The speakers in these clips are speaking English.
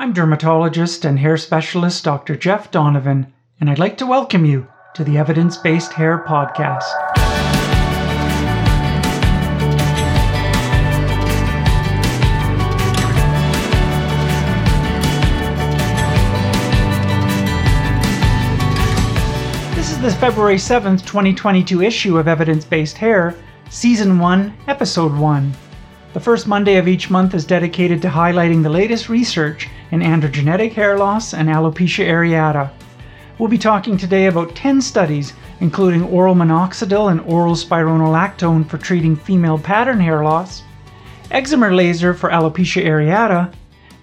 I'm dermatologist and hair specialist Dr. Jeff Donovan, and I'd like to welcome you to the Evidence Based Hair Podcast. This is the February 7th, 2022 issue of Evidence Based Hair, Season 1, Episode 1. The first Monday of each month is dedicated to highlighting the latest research in androgenetic hair loss and alopecia areata. We'll be talking today about 10 studies, including oral minoxidil and oral spironolactone for treating female pattern hair loss, excimer laser for alopecia areata,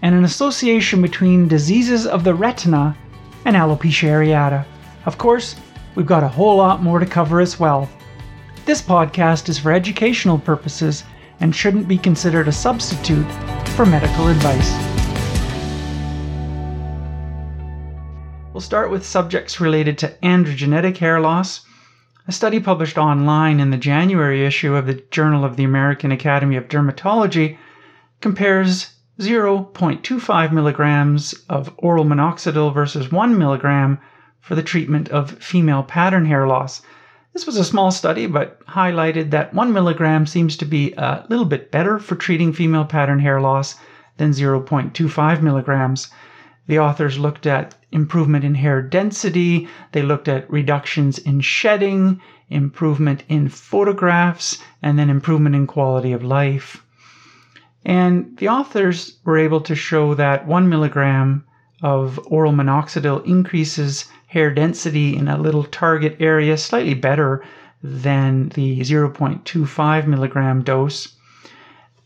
and an association between diseases of the retina and alopecia areata. Of course, we've got a whole lot more to cover as well. This podcast is for educational purposes and shouldn't be considered a substitute for medical advice. We'll start with subjects related to androgenetic hair loss. A study published online in the January issue of the Journal of the American Academy of Dermatology compares 0.25 milligrams of oral minoxidil versus 1 milligram for the treatment of female pattern hair loss. This was a small study, but highlighted that 1 milligram seems to be a little bit better for treating female pattern hair loss than 0.25 milligrams. The authors looked at improvement in hair density, they looked at reductions in shedding, improvement in photographs, and then improvement in quality of life. And the authors were able to show that 1 milligram of oral minoxidil increases hair density in a little target area slightly better than the 0.25 milligram dose.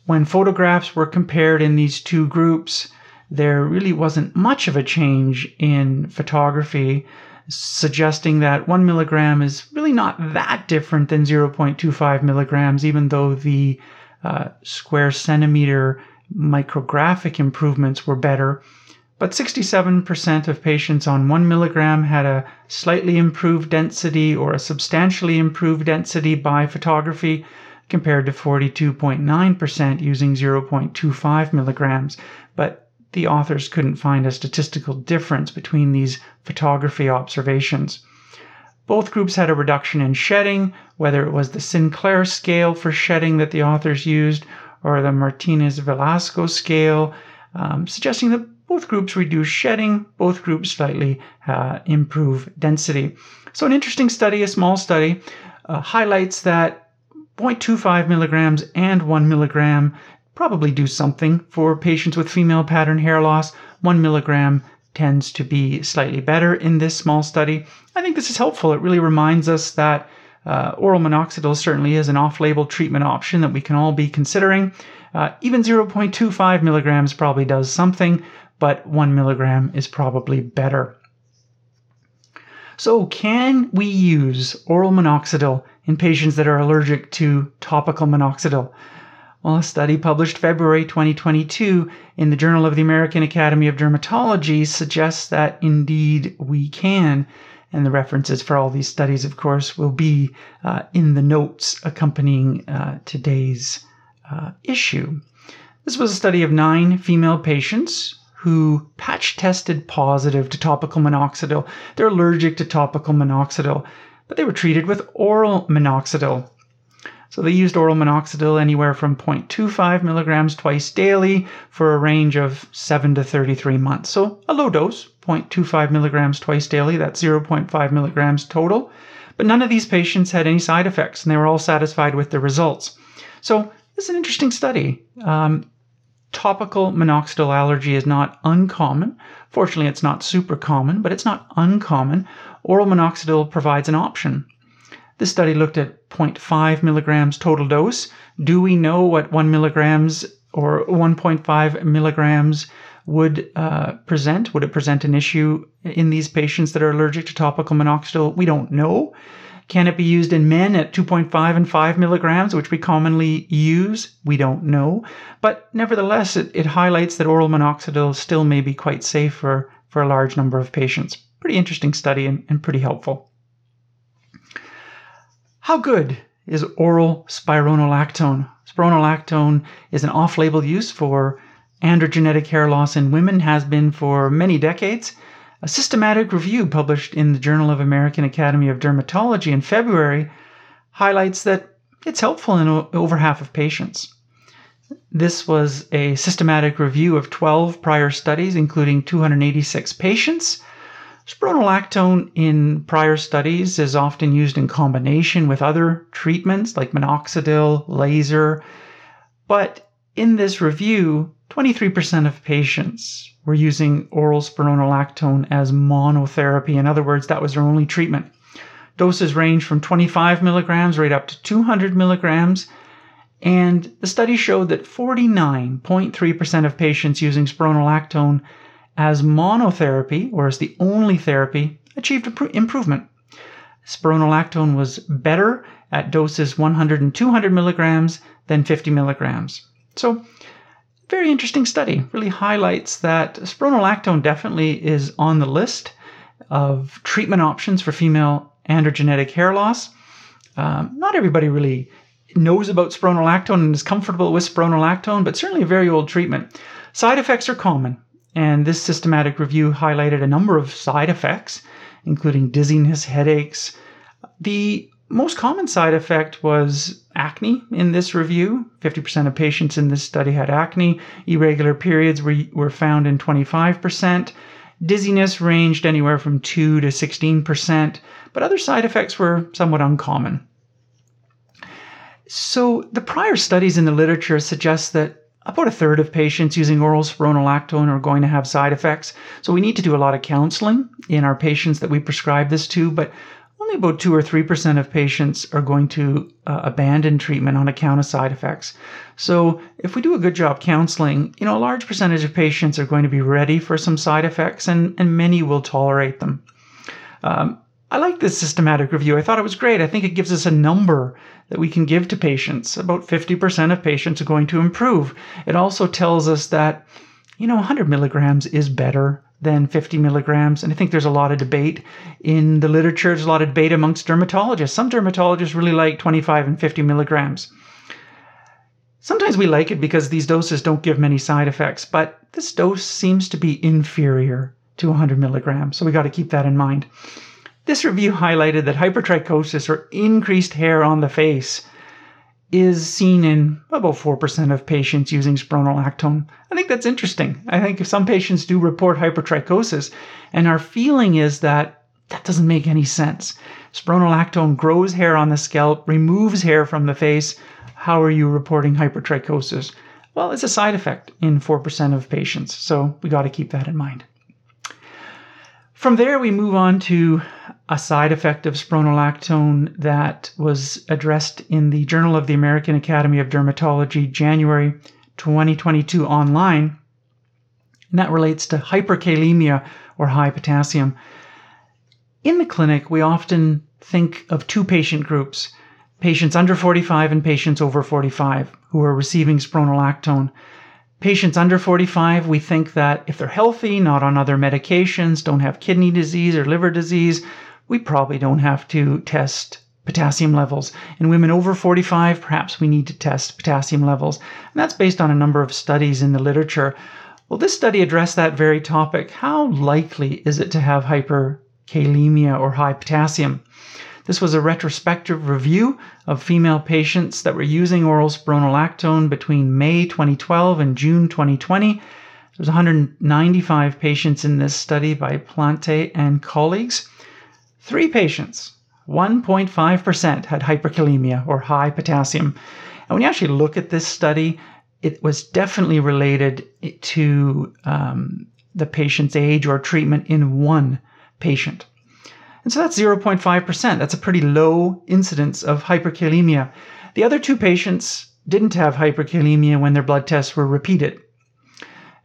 When photographs were compared in these two groups, there really wasn't much of a change in photography, suggesting that 1 milligram is really not that different than 0.25 milligrams, even though the uh, square centimeter micrographic improvements were better but 67% of patients on 1 milligram had a slightly improved density or a substantially improved density by photography, compared to 42.9% using 0.25 milligrams. But the authors couldn't find a statistical difference between these photography observations. Both groups had a reduction in shedding, whether it was the Sinclair scale for shedding that the authors used or the Martinez Velasco scale, um, suggesting that both groups reduce shedding, both groups slightly uh, improve density. So, an interesting study, a small study, uh, highlights that 0.25 milligrams and 1 milligram probably do something for patients with female pattern hair loss. 1 milligram tends to be slightly better in this small study. I think this is helpful. It really reminds us that uh, oral minoxidil certainly is an off label treatment option that we can all be considering. Uh, even 0.25 milligrams probably does something, but one milligram is probably better. So, can we use oral minoxidil in patients that are allergic to topical minoxidil? Well, a study published February 2022 in the Journal of the American Academy of Dermatology suggests that indeed we can. And the references for all these studies, of course, will be uh, in the notes accompanying uh, today's uh, issue. This was a study of nine female patients who patch tested positive to topical minoxidil. They're allergic to topical minoxidil, but they were treated with oral minoxidil. So they used oral minoxidil anywhere from 0.25 milligrams twice daily for a range of 7 to 33 months. So a low dose, 0.25 milligrams twice daily, that's 0.5 milligrams total. But none of these patients had any side effects and they were all satisfied with the results. So this is an interesting study. Um, topical minoxidil allergy is not uncommon. Fortunately, it's not super common, but it's not uncommon. Oral minoxidil provides an option. This study looked at 0.5 milligrams total dose. Do we know what 1 milligrams or 1.5 milligrams would uh, present? Would it present an issue in these patients that are allergic to topical minoxidil? We don't know. Can it be used in men at 2.5 and 5 milligrams, which we commonly use? We don't know. But nevertheless, it, it highlights that oral minoxidil still may be quite safe for, for a large number of patients. Pretty interesting study and, and pretty helpful. How good is oral spironolactone? Spironolactone is an off label use for androgenetic hair loss in women has been for many decades. A systematic review published in the Journal of American Academy of Dermatology in February highlights that it's helpful in over half of patients. This was a systematic review of 12 prior studies, including 286 patients. Spironolactone in prior studies is often used in combination with other treatments like minoxidil, laser. But in this review, 23% of patients were using oral spironolactone as monotherapy. In other words, that was their only treatment. Doses range from 25 milligrams right up to 200 milligrams. And the study showed that 49.3% of patients using spironolactone as monotherapy, or as the only therapy, achieved improvement. Spironolactone was better at doses 100 and 200 milligrams than 50 milligrams. So, very interesting study. Really highlights that spironolactone definitely is on the list of treatment options for female androgenetic hair loss. Um, not everybody really knows about spironolactone and is comfortable with spironolactone, but certainly a very old treatment. Side effects are common. And this systematic review highlighted a number of side effects, including dizziness, headaches. The most common side effect was acne in this review. 50% of patients in this study had acne. Irregular periods were, were found in 25%. Dizziness ranged anywhere from 2 to 16%, but other side effects were somewhat uncommon. So, the prior studies in the literature suggest that about a third of patients using oral spironolactone are going to have side effects. So we need to do a lot of counseling in our patients that we prescribe this to, but only about 2 or 3% of patients are going to uh, abandon treatment on account of side effects. So if we do a good job counseling, you know, a large percentage of patients are going to be ready for some side effects and, and many will tolerate them. Um, I like this systematic review. I thought it was great. I think it gives us a number that we can give to patients. About 50% of patients are going to improve. It also tells us that, you know, 100 milligrams is better than 50 milligrams. And I think there's a lot of debate in the literature. There's a lot of debate amongst dermatologists. Some dermatologists really like 25 and 50 milligrams. Sometimes we like it because these doses don't give many side effects, but this dose seems to be inferior to 100 milligrams. So we got to keep that in mind. This review highlighted that hypertrichosis or increased hair on the face is seen in about 4% of patients using spironolactone. I think that's interesting. I think some patients do report hypertrichosis, and our feeling is that that doesn't make any sense. Spironolactone grows hair on the scalp, removes hair from the face. How are you reporting hypertrichosis? Well, it's a side effect in 4% of patients, so we got to keep that in mind. From there, we move on to a side effect of spironolactone that was addressed in the Journal of the American Academy of Dermatology, January 2022 online. And that relates to hyperkalemia or high potassium. In the clinic, we often think of two patient groups patients under 45 and patients over 45 who are receiving spironolactone. Patients under 45, we think that if they're healthy, not on other medications, don't have kidney disease or liver disease, we probably don't have to test potassium levels. In women over 45, perhaps we need to test potassium levels. And that's based on a number of studies in the literature. Well, this study addressed that very topic. How likely is it to have hyperkalemia or high potassium? This was a retrospective review of female patients that were using oral spironolactone between May 2012 and June 2020. There was 195 patients in this study by Plante and colleagues. Three patients, 1.5%, had hyperkalemia or high potassium. And when you actually look at this study, it was definitely related to um, the patient's age or treatment in one patient. And so that's 0.5%. That's a pretty low incidence of hyperkalemia. The other two patients didn't have hyperkalemia when their blood tests were repeated.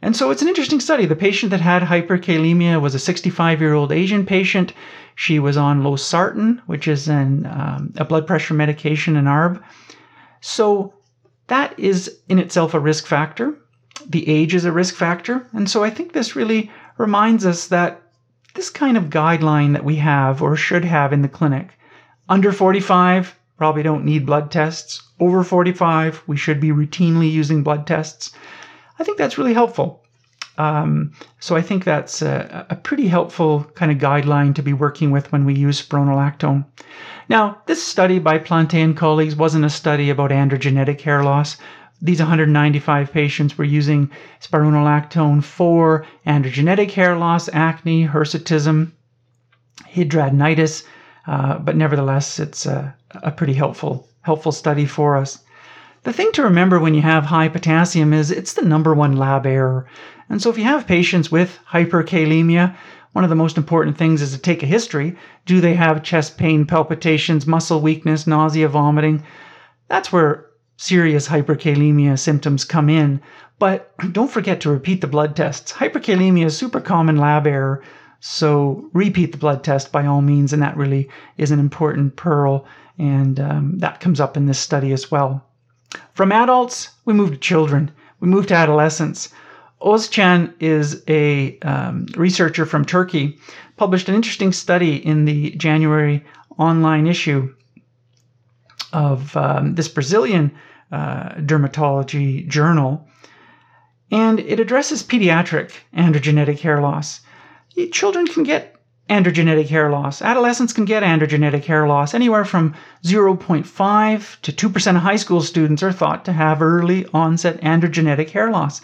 And so it's an interesting study. The patient that had hyperkalemia was a 65 year old Asian patient. She was on losartan, which is an, um, a blood pressure medication, an ARB. So that is in itself a risk factor. The age is a risk factor. And so I think this really reminds us that this kind of guideline that we have or should have in the clinic. Under 45, probably don't need blood tests. Over 45, we should be routinely using blood tests. I think that's really helpful. Um, so I think that's a, a, pretty helpful kind of guideline to be working with when we use spironolactone. Now, this study by Plante and colleagues wasn't a study about androgenetic hair loss. These 195 patients were using spironolactone for androgenetic hair loss, acne, hirsutism, hidradenitis, uh, but nevertheless, it's a, a pretty helpful helpful study for us. The thing to remember when you have high potassium is it's the number one lab error. And so if you have patients with hyperkalemia, one of the most important things is to take a history. Do they have chest pain, palpitations, muscle weakness, nausea, vomiting? That's where serious hyperkalemia symptoms come in. But don't forget to repeat the blood tests. Hyperkalemia is super common lab error, so repeat the blood test by all means, and that really is an important pearl, and um, that comes up in this study as well. From adults, we move to children. We move to adolescents. Ozcan is a um, researcher from Turkey, published an interesting study in the January online issue of um, this Brazilian uh, dermatology journal, and it addresses pediatric androgenetic hair loss. Children can get androgenetic hair loss. Adolescents can get androgenetic hair loss. Anywhere from 0.5 to 2% of high school students are thought to have early onset androgenetic hair loss.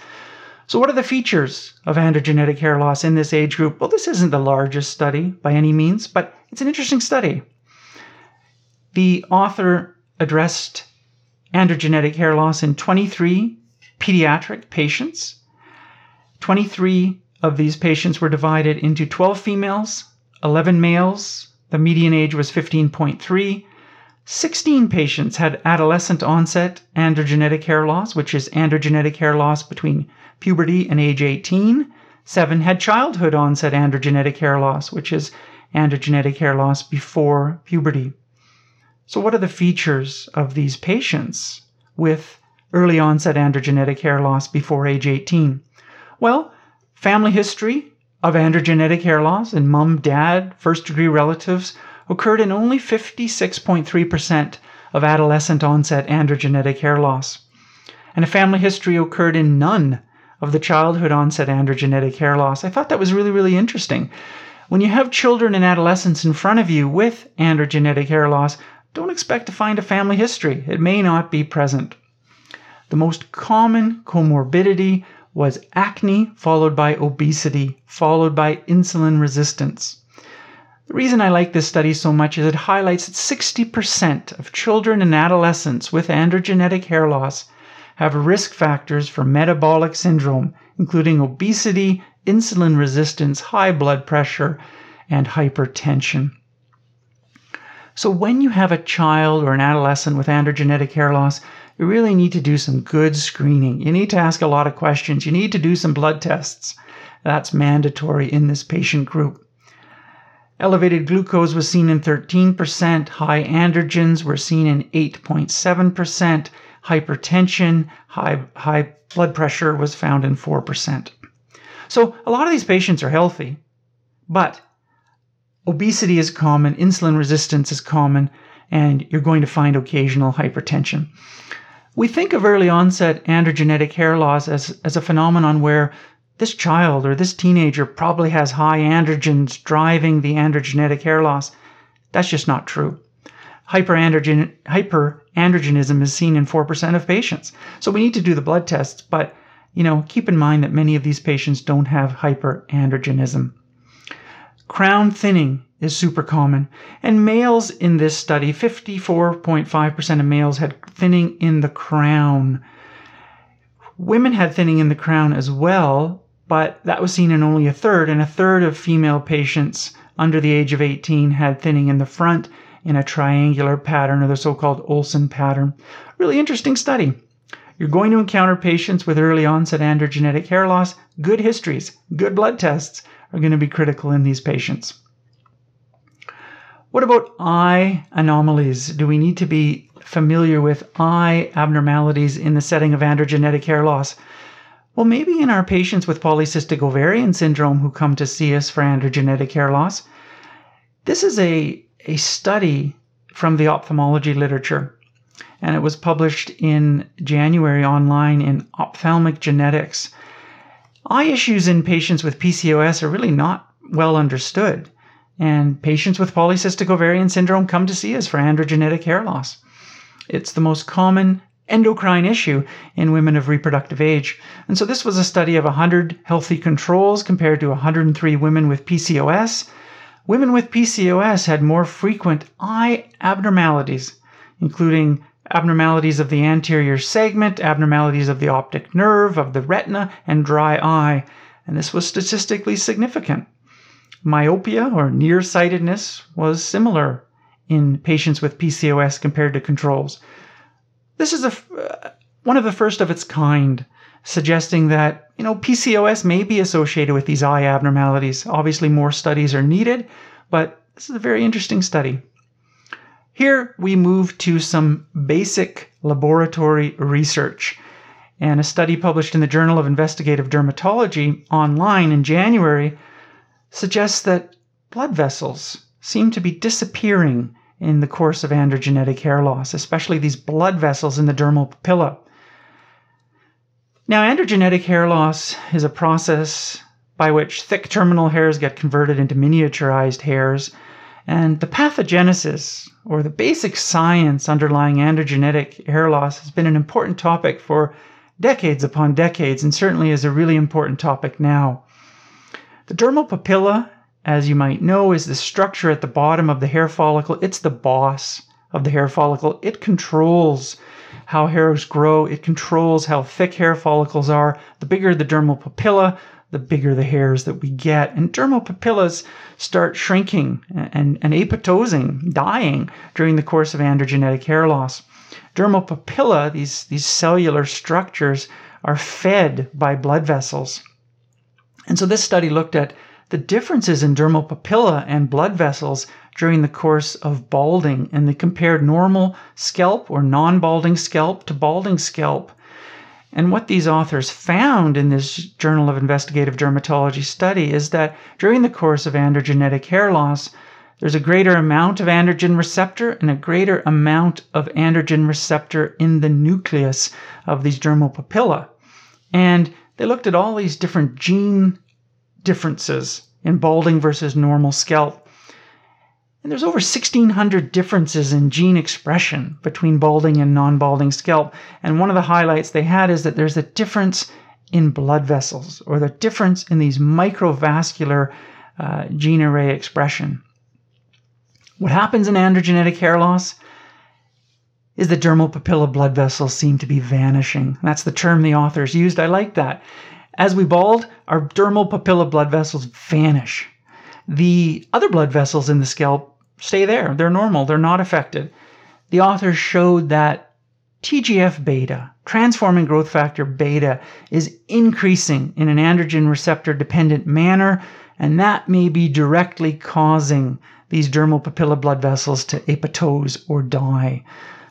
So, what are the features of androgenetic hair loss in this age group? Well, this isn't the largest study by any means, but it's an interesting study. The author addressed androgenetic hair loss in 23 pediatric patients. 23 of these patients were divided into 12 females, 11 males. The median age was 15.3. 16 patients had adolescent onset androgenetic hair loss, which is androgenetic hair loss between puberty and age 18. Seven had childhood onset androgenetic hair loss, which is androgenetic hair loss before puberty. So, what are the features of these patients with early onset androgenetic hair loss before age 18? Well, family history of androgenetic hair loss in mom, dad, first degree relatives occurred in only 56.3% of adolescent onset androgenetic hair loss. And a family history occurred in none of the childhood onset androgenetic hair loss. I thought that was really, really interesting. When you have children and adolescents in front of you with androgenetic hair loss, don't expect to find a family history. It may not be present. The most common comorbidity was acne, followed by obesity, followed by insulin resistance. The reason I like this study so much is it highlights that 60% of children and adolescents with androgenetic hair loss have risk factors for metabolic syndrome, including obesity, insulin resistance, high blood pressure, and hypertension. So, when you have a child or an adolescent with androgenetic hair loss, you really need to do some good screening. You need to ask a lot of questions. You need to do some blood tests. That's mandatory in this patient group. Elevated glucose was seen in 13%, high androgens were seen in 8.7%, hypertension, high, high blood pressure was found in 4%. So a lot of these patients are healthy, but obesity is common, insulin resistance is common, and you're going to find occasional hypertension. We think of early onset androgenetic hair loss as, as a phenomenon where this child or this teenager probably has high androgens driving the androgenetic hair loss. That's just not true hyperandrogen, hyperandrogenism is seen in 4% of patients. So we need to do the blood tests, but you know, keep in mind that many of these patients don't have hyperandrogenism. Crown thinning is super common, and males in this study, 54.5% of males had thinning in the crown. Women had thinning in the crown as well, but that was seen in only a third, and a third of female patients under the age of 18 had thinning in the front in a triangular pattern or the so called Olsen pattern. Really interesting study. You're going to encounter patients with early onset androgenetic hair loss. Good histories, good blood tests are going to be critical in these patients. What about eye anomalies? Do we need to be familiar with eye abnormalities in the setting of androgenetic hair loss? Well, maybe in our patients with polycystic ovarian syndrome who come to see us for androgenetic hair loss. This is a a study from the ophthalmology literature. and it was published in January online in Ophthalmic Genetics. Eye issues in patients with PCOS are really not well understood, and patients with polycystic ovarian syndrome come to see us for androgenetic hair loss. It's the most common endocrine issue in women of reproductive age. And so this was a study of 100 healthy controls compared to 103 women with PCOS. Women with PCOS had more frequent eye abnormalities, including abnormalities of the anterior segment, abnormalities of the optic nerve, of the retina, and dry eye. And this was statistically significant. Myopia or nearsightedness was similar in patients with PCOS compared to controls. This is a, uh, one of the first of its kind, suggesting that you know PCOS may be associated with these eye abnormalities. Obviously, more studies are needed, but this is a very interesting study. Here we move to some basic laboratory research. And a study published in the Journal of Investigative Dermatology online in January suggests that blood vessels seem to be disappearing in the course of androgenetic hair loss, especially these blood vessels in the dermal papilla. Now, androgenetic hair loss is a process by which thick terminal hairs get converted into miniaturized hairs. And the pathogenesis, or the basic science underlying androgenetic hair loss, has been an important topic for decades upon decades, and certainly is a really important topic now. The dermal papilla as you might know, is the structure at the bottom of the hair follicle. It's the boss of the hair follicle. It controls how hairs grow, it controls how thick hair follicles are. The bigger the dermal papilla, the bigger the hairs that we get. And dermal papillas start shrinking and, and apoptosing, dying during the course of androgenetic hair loss. Dermal papilla, these, these cellular structures, are fed by blood vessels. And so this study looked at the differences in dermal papilla and blood vessels during the course of balding, and they compared normal scalp or non balding scalp to balding scalp. And what these authors found in this Journal of Investigative Dermatology study is that during the course of androgenetic hair loss, there's a greater amount of androgen receptor and a greater amount of androgen receptor in the nucleus of these dermal papilla. And they looked at all these different gene differences in balding versus normal scalp. And there's over 1,600 differences in gene expression between balding and non balding scalp. And one of the highlights they had is that there's a difference in blood vessels or the difference in these microvascular uh, gene array expression. What happens in androgenetic hair loss is the dermal papilla blood vessels seem to be vanishing. That's the term the authors used. I like that. As we bald, our dermal papilla blood vessels vanish. The other blood vessels in the scalp stay there. They're normal, they're not affected. The authors showed that TGF beta, transforming growth factor beta, is increasing in an androgen receptor dependent manner, and that may be directly causing these dermal papilla blood vessels to apoptose or die.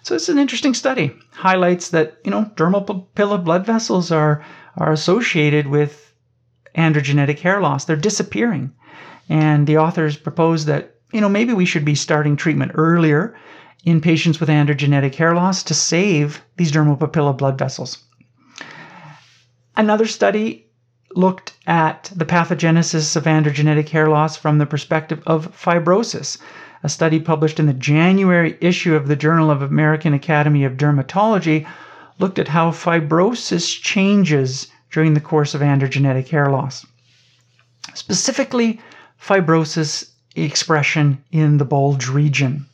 So it's an interesting study. Highlights that, you know, dermal papilla blood vessels are are associated with androgenetic hair loss. They're disappearing. And the authors propose that, you know, maybe we should be starting treatment earlier in patients with androgenetic hair loss to save these dermal papilla blood vessels. Another study looked at the pathogenesis of androgenetic hair loss from the perspective of fibrosis. A study published in the January issue of the Journal of American Academy of Dermatology looked at how fibrosis changes during the course of androgenetic hair loss. Specifically, fibrosis expression in the bulge region.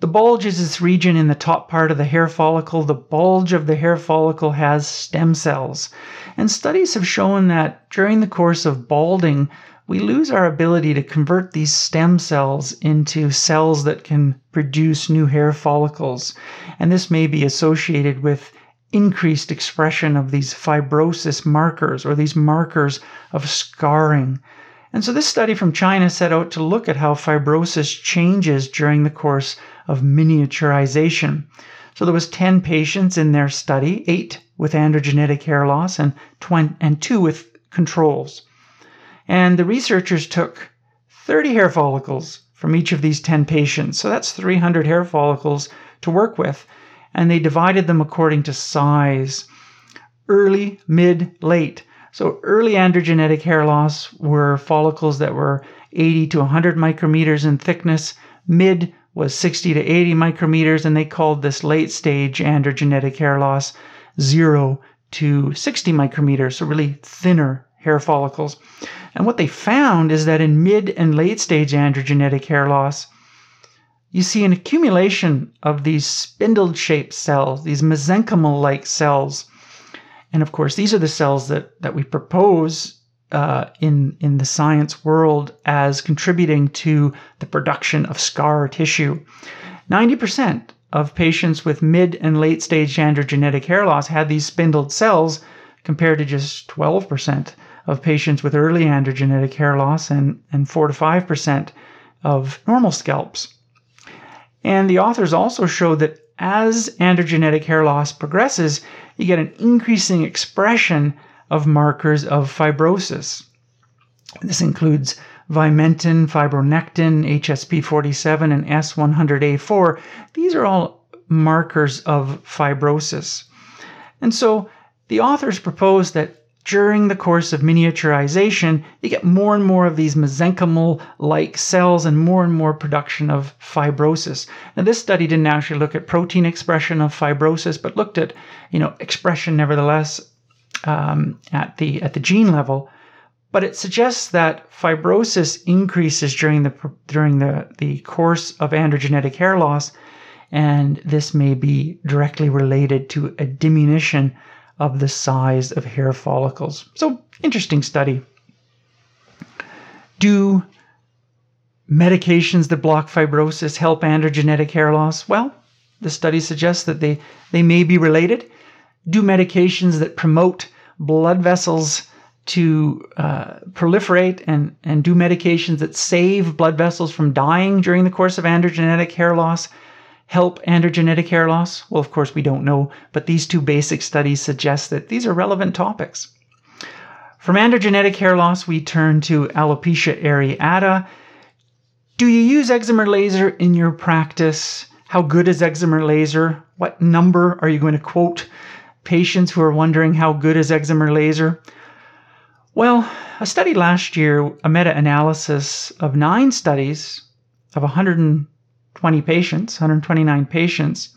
The bulge is this region in the top part of the hair follicle. The bulge of the hair follicle has stem cells. And studies have shown that during the course of balding, we lose our ability to convert these stem cells into cells that can produce new hair follicles. And this may be associated with increased expression of these fibrosis markers or these markers of scarring. And so this study from China set out to look at how fibrosis changes during the course of miniaturization. So there was 10 patients in their study, 8 with androgenetic hair loss and 20, and 2 with controls. And the researchers took 30 hair follicles from each of these 10 patients. So that's 300 hair follicles to work with and they divided them according to size early, mid, late. So early androgenetic hair loss were follicles that were 80 to 100 micrometers in thickness. Mid was 60 to 80 micrometers, and they called this late stage androgenetic hair loss 0 to 60 micrometers, so really thinner hair follicles. And what they found is that in mid and late stage androgenetic hair loss, you see an accumulation of these spindle shaped cells, these mesenchymal like cells. And of course, these are the cells that, that we propose uh, in, in the science world as contributing to the production of scar tissue. 90% of patients with mid and late stage androgenetic hair loss had these spindled cells, compared to just 12% of patients with early androgenetic hair loss and, and 4 to 5% of normal scalps. And the authors also show that as androgenetic hair loss progresses, you get an increasing expression of markers of fibrosis. This includes vimentin, fibronectin, HSP47, and S100A4. These are all markers of fibrosis. And so the authors propose that during the course of miniaturization, you get more and more of these mesenchymal like cells and more and more production of fibrosis. Now, this study didn't actually look at protein expression of fibrosis, but looked at you know expression nevertheless um, at the at the gene level. But it suggests that fibrosis increases during the during the, the course of androgenetic hair loss, and this may be directly related to a diminution of the size of hair follicles. So, interesting study. Do medications that block fibrosis help androgenetic hair loss? Well, the study suggests that they, they may be related. Do medications that promote blood vessels to uh, proliferate and, and do medications that save blood vessels from dying during the course of androgenetic hair loss help androgenetic hair loss? Well, of course, we don't know, but these two basic studies suggest that these are relevant topics. From androgenetic hair loss, we turn to alopecia areata. Do you use excimer laser in your practice? How good is excimer laser? What number are you going to quote patients who are wondering how good is excimer laser? Well, a study last year, a meta analysis of nine studies of 100 20 patients, 129 patients,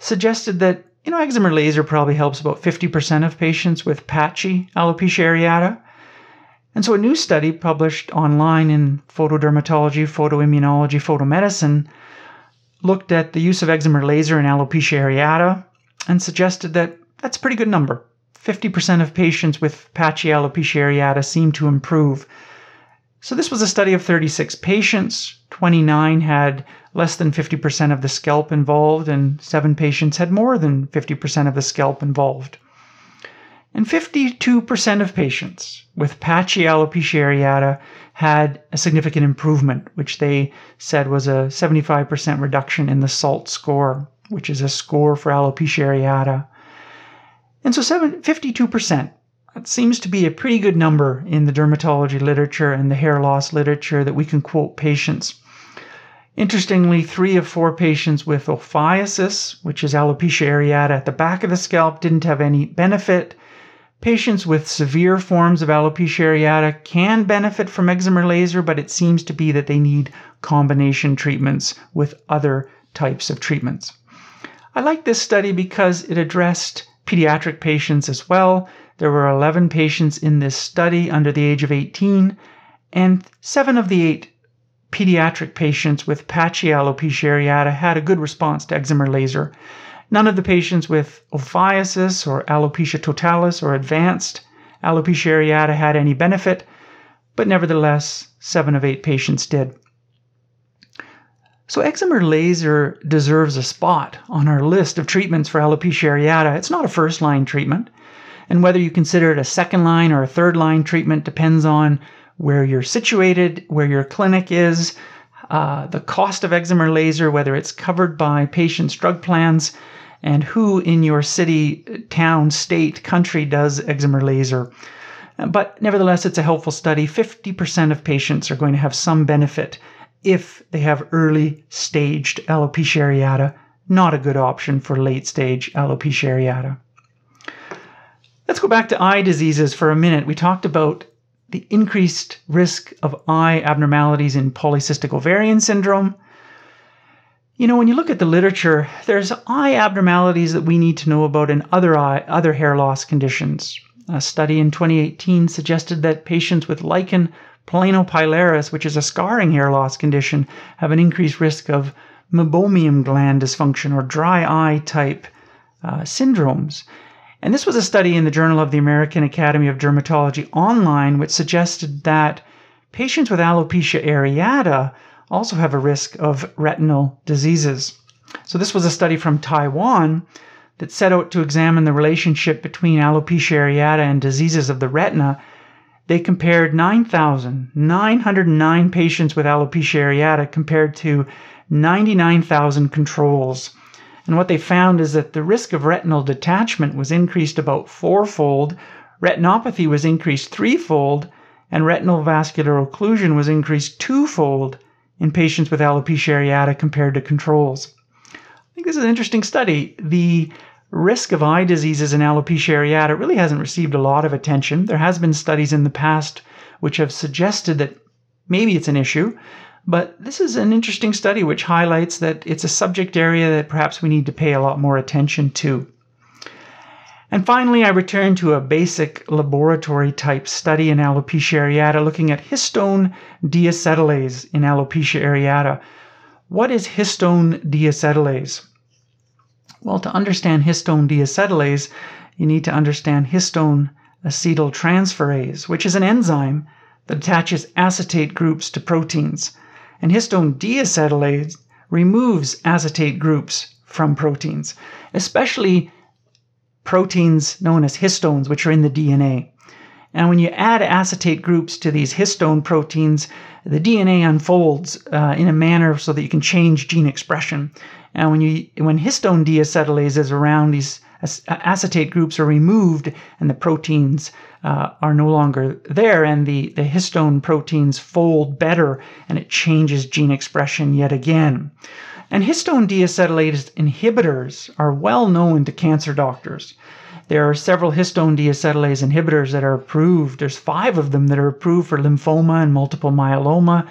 suggested that you know excimer laser probably helps about 50% of patients with patchy alopecia areata. And so a new study published online in photodermatology, photoimmunology, photomedicine looked at the use of excimer laser in alopecia areata and suggested that that's a pretty good number. 50% of patients with patchy alopecia areata seem to improve so this was a study of 36 patients. 29 had less than 50% of the scalp involved, and seven patients had more than 50% of the scalp involved. And 52% of patients with patchy alopecia areata had a significant improvement, which they said was a 75% reduction in the SALT score, which is a score for alopecia areata. And so 52% that seems to be a pretty good number in the dermatology literature and the hair loss literature that we can quote patients. Interestingly, three of four patients with ophiasis, which is alopecia areata at the back of the scalp, didn't have any benefit. Patients with severe forms of alopecia areata can benefit from excimer laser, but it seems to be that they need combination treatments with other types of treatments. I like this study because it addressed pediatric patients as well. There were 11 patients in this study under the age of 18, and seven of the eight pediatric patients with patchy alopecia areata had a good response to excimer laser. None of the patients with ophiasis or alopecia totalis or advanced alopecia areata had any benefit, but nevertheless, seven of eight patients did. So, excimer laser deserves a spot on our list of treatments for alopecia areata. It's not a first line treatment. And whether you consider it a second line or a third line treatment depends on where you're situated, where your clinic is, uh, the cost of excimer laser, whether it's covered by patients' drug plans, and who in your city, town, state, country does excimer laser. But nevertheless, it's a helpful study. 50% of patients are going to have some benefit if they have early staged alopecia areata not a good option for late stage alopecia areata. Let's go back to eye diseases for a minute. We talked about the increased risk of eye abnormalities in polycystic ovarian syndrome. You know, when you look at the literature, there's eye abnormalities that we need to know about in other eye, other hair loss conditions. A study in 2018 suggested that patients with lichen planopilaris, which is a scarring hair loss condition, have an increased risk of meibomian gland dysfunction or dry eye type uh, syndromes. And this was a study in the Journal of the American Academy of Dermatology online, which suggested that patients with alopecia areata also have a risk of retinal diseases. So, this was a study from Taiwan that set out to examine the relationship between alopecia areata and diseases of the retina. They compared 9,909 patients with alopecia areata compared to 99,000 controls. And what they found is that the risk of retinal detachment was increased about fourfold, retinopathy was increased threefold, and retinal vascular occlusion was increased twofold in patients with alopecia areata compared to controls. I think this is an interesting study. The risk of eye diseases in alopecia areata really hasn't received a lot of attention. There has been studies in the past which have suggested that maybe it's an issue, but this is an interesting study which highlights that it's a subject area that perhaps we need to pay a lot more attention to. And finally, I return to a basic laboratory type study in alopecia areata looking at histone deacetylase in alopecia areata. What is histone deacetylase? Well, to understand histone deacetylase, you need to understand histone acetyltransferase, which is an enzyme that attaches acetate groups to proteins. And histone deacetylase removes acetate groups from proteins, especially proteins known as histones, which are in the DNA. And when you add acetate groups to these histone proteins, the DNA unfolds uh, in a manner so that you can change gene expression. And when you when histone deacetylase is around, these acetate groups are removed, and the proteins uh, are no longer there, and the, the histone proteins fold better, and it changes gene expression yet again. And histone deacetylase inhibitors are well known to cancer doctors. There are several histone deacetylase inhibitors that are approved. There's five of them that are approved for lymphoma and multiple myeloma.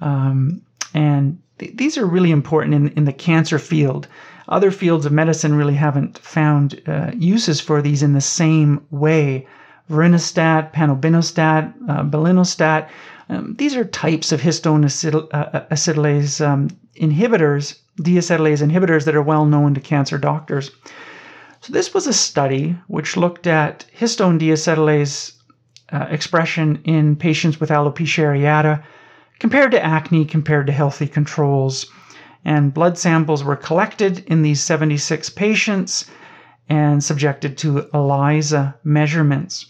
Um, and th- these are really important in, in the cancer field. Other fields of medicine really haven't found uh, uses for these in the same way. Vorinostat, panobinostat, uh, belinostat, um, these are types of histone acetyl, uh, acetylase um, inhibitors, deacetylase inhibitors that are well known to cancer doctors. So, this was a study which looked at histone deacetylase uh, expression in patients with alopecia areata compared to acne, compared to healthy controls. And blood samples were collected in these 76 patients and subjected to ELISA measurements.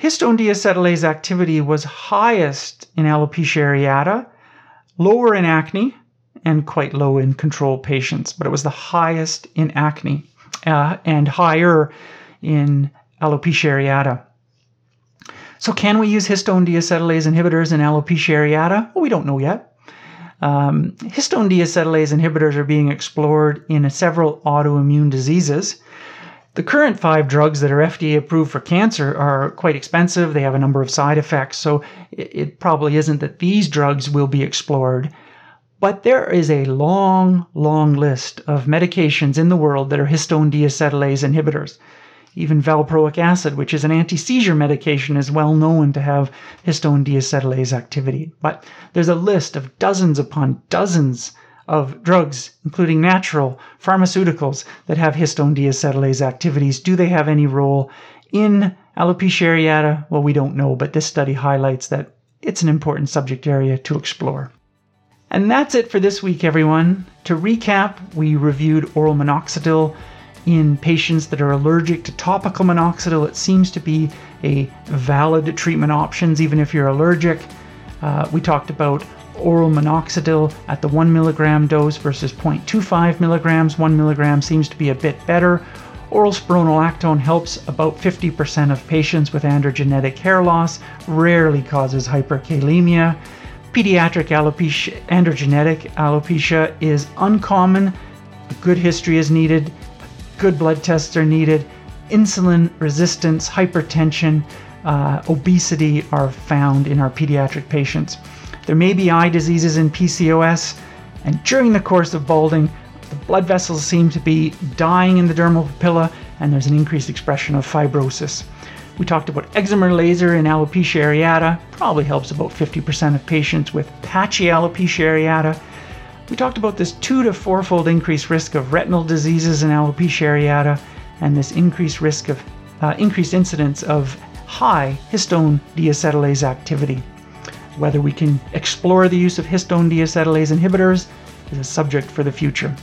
Histone deacetylase activity was highest in alopecia areata, lower in acne, and quite low in control patients, but it was the highest in acne uh, and higher in alopecia areata. So, can we use histone deacetylase inhibitors in alopecia areata? Well, we don't know yet. Um, histone deacetylase inhibitors are being explored in several autoimmune diseases. The current five drugs that are FDA approved for cancer are quite expensive. They have a number of side effects, so it, it probably isn't that these drugs will be explored. But there is a long, long list of medications in the world that are histone deacetylase inhibitors. Even valproic acid, which is an anti seizure medication, is well known to have histone deacetylase activity. But there's a list of dozens upon dozens of drugs, including natural pharmaceuticals that have histone deacetylase activities. Do they have any role in alopecia areata? Well, we don't know, but this study highlights that it's an important subject area to explore. And that's it for this week, everyone. To recap, we reviewed oral minoxidil in patients that are allergic to topical minoxidil. It seems to be a valid treatment options even if you're allergic. Uh, we talked about oral minoxidil at the 1 milligram dose versus 0.25 milligrams. 1 milligram seems to be a bit better. Oral spironolactone helps about 50% of patients with androgenetic hair loss, rarely causes hyperkalemia. Pediatric alopecia, androgenetic alopecia is uncommon A good history is needed, good blood tests are needed, insulin resistance, hypertension, uh, obesity are found in our pediatric patients. There may be eye diseases in PCOS, and during the course of balding, the blood vessels seem to be dying in the dermal papilla, and there's an increased expression of fibrosis. We talked about excimer laser in alopecia areata, probably helps about 50% of patients with patchy alopecia areata. We talked about this two to fourfold increased risk of retinal diseases in alopecia areata, and this increased risk of uh, increased incidence of high histone deacetylase activity. Whether we can explore the use of histone deacetylase inhibitors is a subject for the future.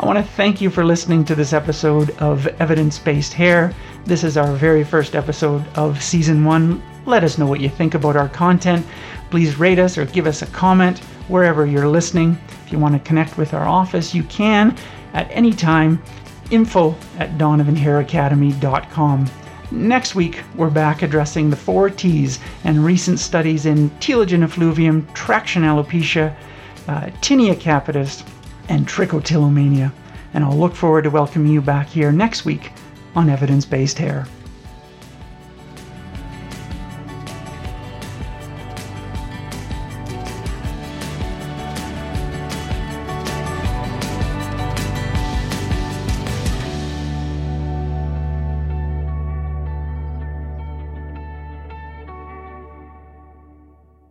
I want to thank you for listening to this episode of Evidence Based Hair. This is our very first episode of season one. Let us know what you think about our content. Please rate us or give us a comment wherever you're listening. If you want to connect with our office, you can at any time. Info at donovanhairacademy.com. Next week, we're back addressing the four T's and recent studies in telogen effluvium, traction alopecia, uh, tinea capitis, and trichotillomania. And I'll look forward to welcoming you back here next week on Evidence Based Hair.